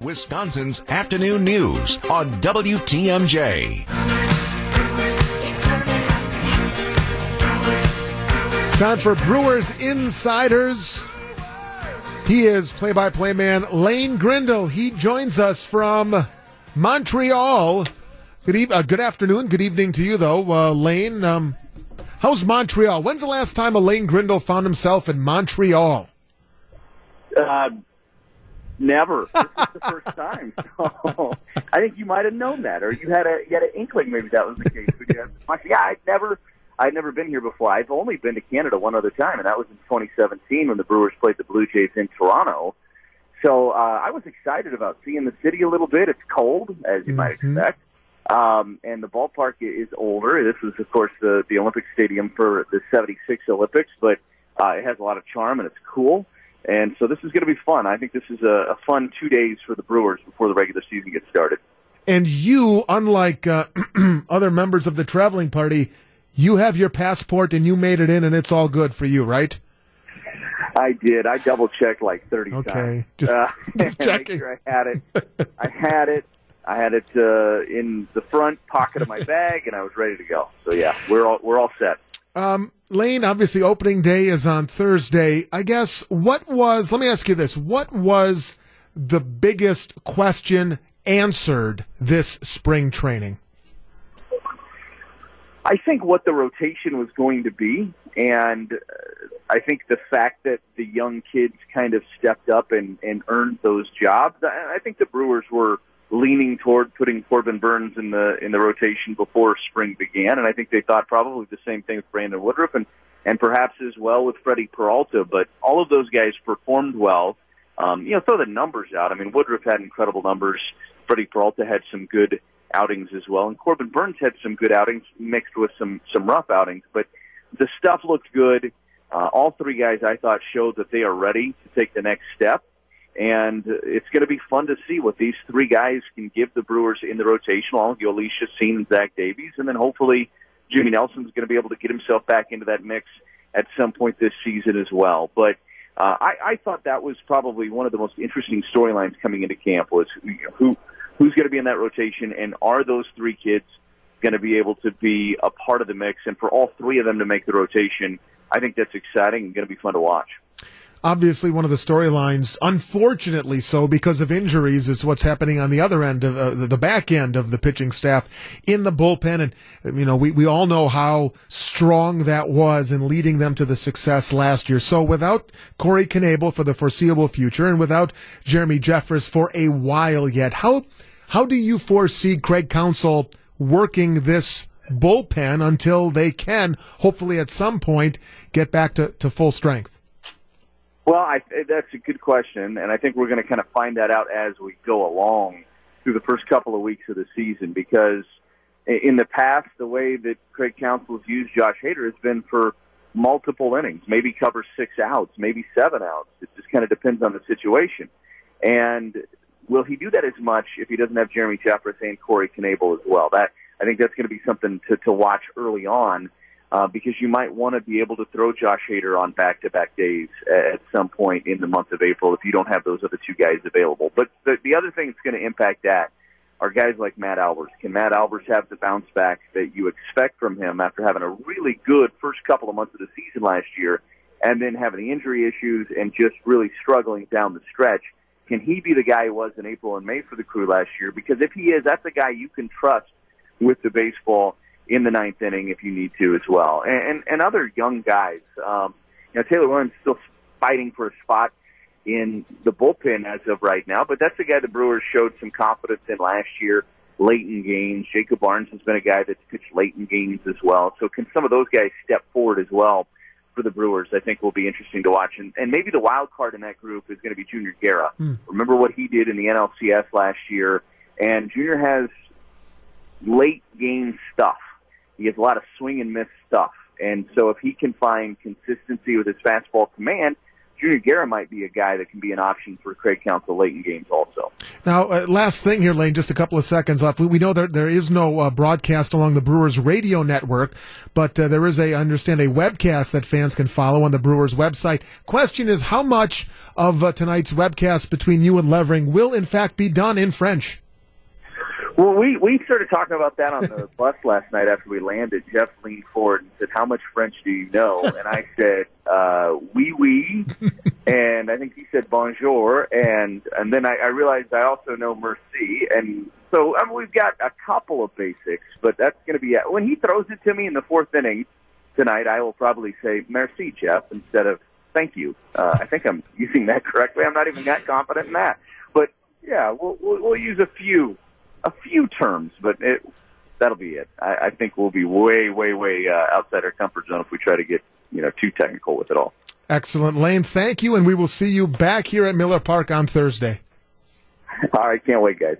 Wisconsin's afternoon news on WTMJ. Time for Brewers Insiders. He is play by play man Lane Grindle. He joins us from Montreal. Good, eve- uh, good afternoon. Good evening to you, though, uh, Lane. Um, how's Montreal? When's the last time a Lane Grindle found himself in Montreal? Uh, never. This is the first time. So I think you might have known that, or you had a you had an inkling maybe that was the case. But yeah, yeah, I'd never. I'd never been here before. I've only been to Canada one other time, and that was in 2017 when the Brewers played the Blue Jays in Toronto. So uh, I was excited about seeing the city a little bit. It's cold, as you might Mhm. expect, um, and the ballpark is older. This was, of course, the the Olympic Stadium for the '76 Olympics, but uh, it has a lot of charm and it's cool. And so this is going to be fun. I think this is a, a fun two days for the Brewers before the regular season gets started. And you, unlike uh, other members of the traveling party, you have your passport and you made it in, and it's all good for you, right? I did. I double checked like 30 Okay. times. Just- uh, just make checking. sure I had it. I had it. I had it uh, in the front pocket of my bag, and I was ready to go. So yeah, we're all we're all set. Um, Lane, obviously, opening day is on Thursday. I guess what was, let me ask you this what was the biggest question answered this spring training? I think what the rotation was going to be, and uh, I think the fact that the young kids kind of stepped up and, and earned those jobs. I I think the Brewers were leaning toward putting Corbin Burnes in the in the rotation before spring began, and I think they thought probably the same thing with Brandon Woodruff and and perhaps as well with Freddie Peralta. But all of those guys performed well. Um, you know, throw the numbers out. I mean, Woodruff had incredible numbers. Freddie Peralta had some good outings as well, and Corbin Burnes had some good outings mixed with some some rough outings. But the stuff looked good. Uh, all three guys, I thought, showed that they are ready to take the next step, and it's going to be fun to see what these three guys can give the Brewers in the rotation, along with Jhoulys Chacín and Zach Davies, and then hopefully Jimmy Nelson's going to be able to get himself back into that mix at some point this season as well. But uh, I, I thought that was probably one of the most interesting storylines coming into camp was you who who's going to be in that rotation, and are those three kids going to be able to be a part of the mix? And for all three of them to make the rotation, I think that's exciting and going to be fun to watch. Obviously, one of the storylines, unfortunately so because of injuries, is what's happening on the other end of uh, the back end of the pitching staff in the bullpen. And, you know, we, we all know how strong that was in leading them to the success last year. So without Corey Knebel for the foreseeable future and without Jeremy Jeffress for a while yet, how, how do you foresee Craig Counsell working this bullpen until they can, hopefully at some point, get back to, to full strength? Well, I, that's a good question, and I think we're going to kind of find that out as we go along through the first couple of weeks of the season. Because in the past, the way that Craig Counsell has used Josh Hader has been for multiple innings, maybe cover six outs, maybe seven outs. It just kind of depends on the situation. And will he do that as much if he doesn't have Jeremy Jeffress and Corey Knebel as well? That I think that's going to be something to, to watch early on uh, because you might want to be able to throw Josh Hader on back-to-back days at some point in the month of April if you don't have those other two guys available. But the, the other thing that's going to impact that are guys like Matt Albers. Can Matt Albers have the bounce back that you expect from him after having a really good first couple of months of the season last year and then having the injury issues and just really struggling down the stretch? Can he be the guy he was in April and May for the crew last year? Because if he is, that's a guy you can trust with the baseball in the ninth inning if you need to as well. And and, and other young guys, um, you know, Taylor Williams still fighting for a spot in the bullpen as of right now, but that's a guy the Brewers showed some confidence in last year, late in games. Jacob Barnes has been a guy that's pitched late in games as well. So can some of those guys step forward as well for the Brewers? I think will be interesting to watch. And, and maybe the wild card in that group is going to be Junior Guerra. Remember what he did in the NLCS last year, and Junior has late game stuff. He has a lot of swing and miss stuff. And so if he can find consistency with his fastball command, Junior Guerra might be a guy that can be an option for Craig Counsell late in games also. Now, uh, last thing here, Lane, just a couple of seconds left. We, we know that there is no uh, broadcast along the Brewers radio network, but uh, there is a, I understand, a webcast that fans can follow on the Brewers website. Question is, how much of uh, tonight's webcast between you and Levering will in fact be done in French? Well, we we started talking about that on the bus last night after we landed. Jeff leaned forward and said, "How much French do you know?" And I said, uh, "Oui, oui," and I think he said "bonjour," and and then I, I realized I also know "merci," and so I mean, we've got a couple of basics, but that's going to be it. When he throws it to me in the fourth inning tonight, I will probably say "merci, Jeff" instead of "thank you." Uh, I think I'm using that correctly. I'm not even that confident in that, but yeah, we'll we'll, we'll use a few a few terms, but it, that'll be it. I, I think we'll be way, way, way uh, outside our comfort zone if we try to get you know too technical with it all. Excellent, Lane. Thank you, and we will see you back here at Miller Park on Thursday. All right, can't wait, guys.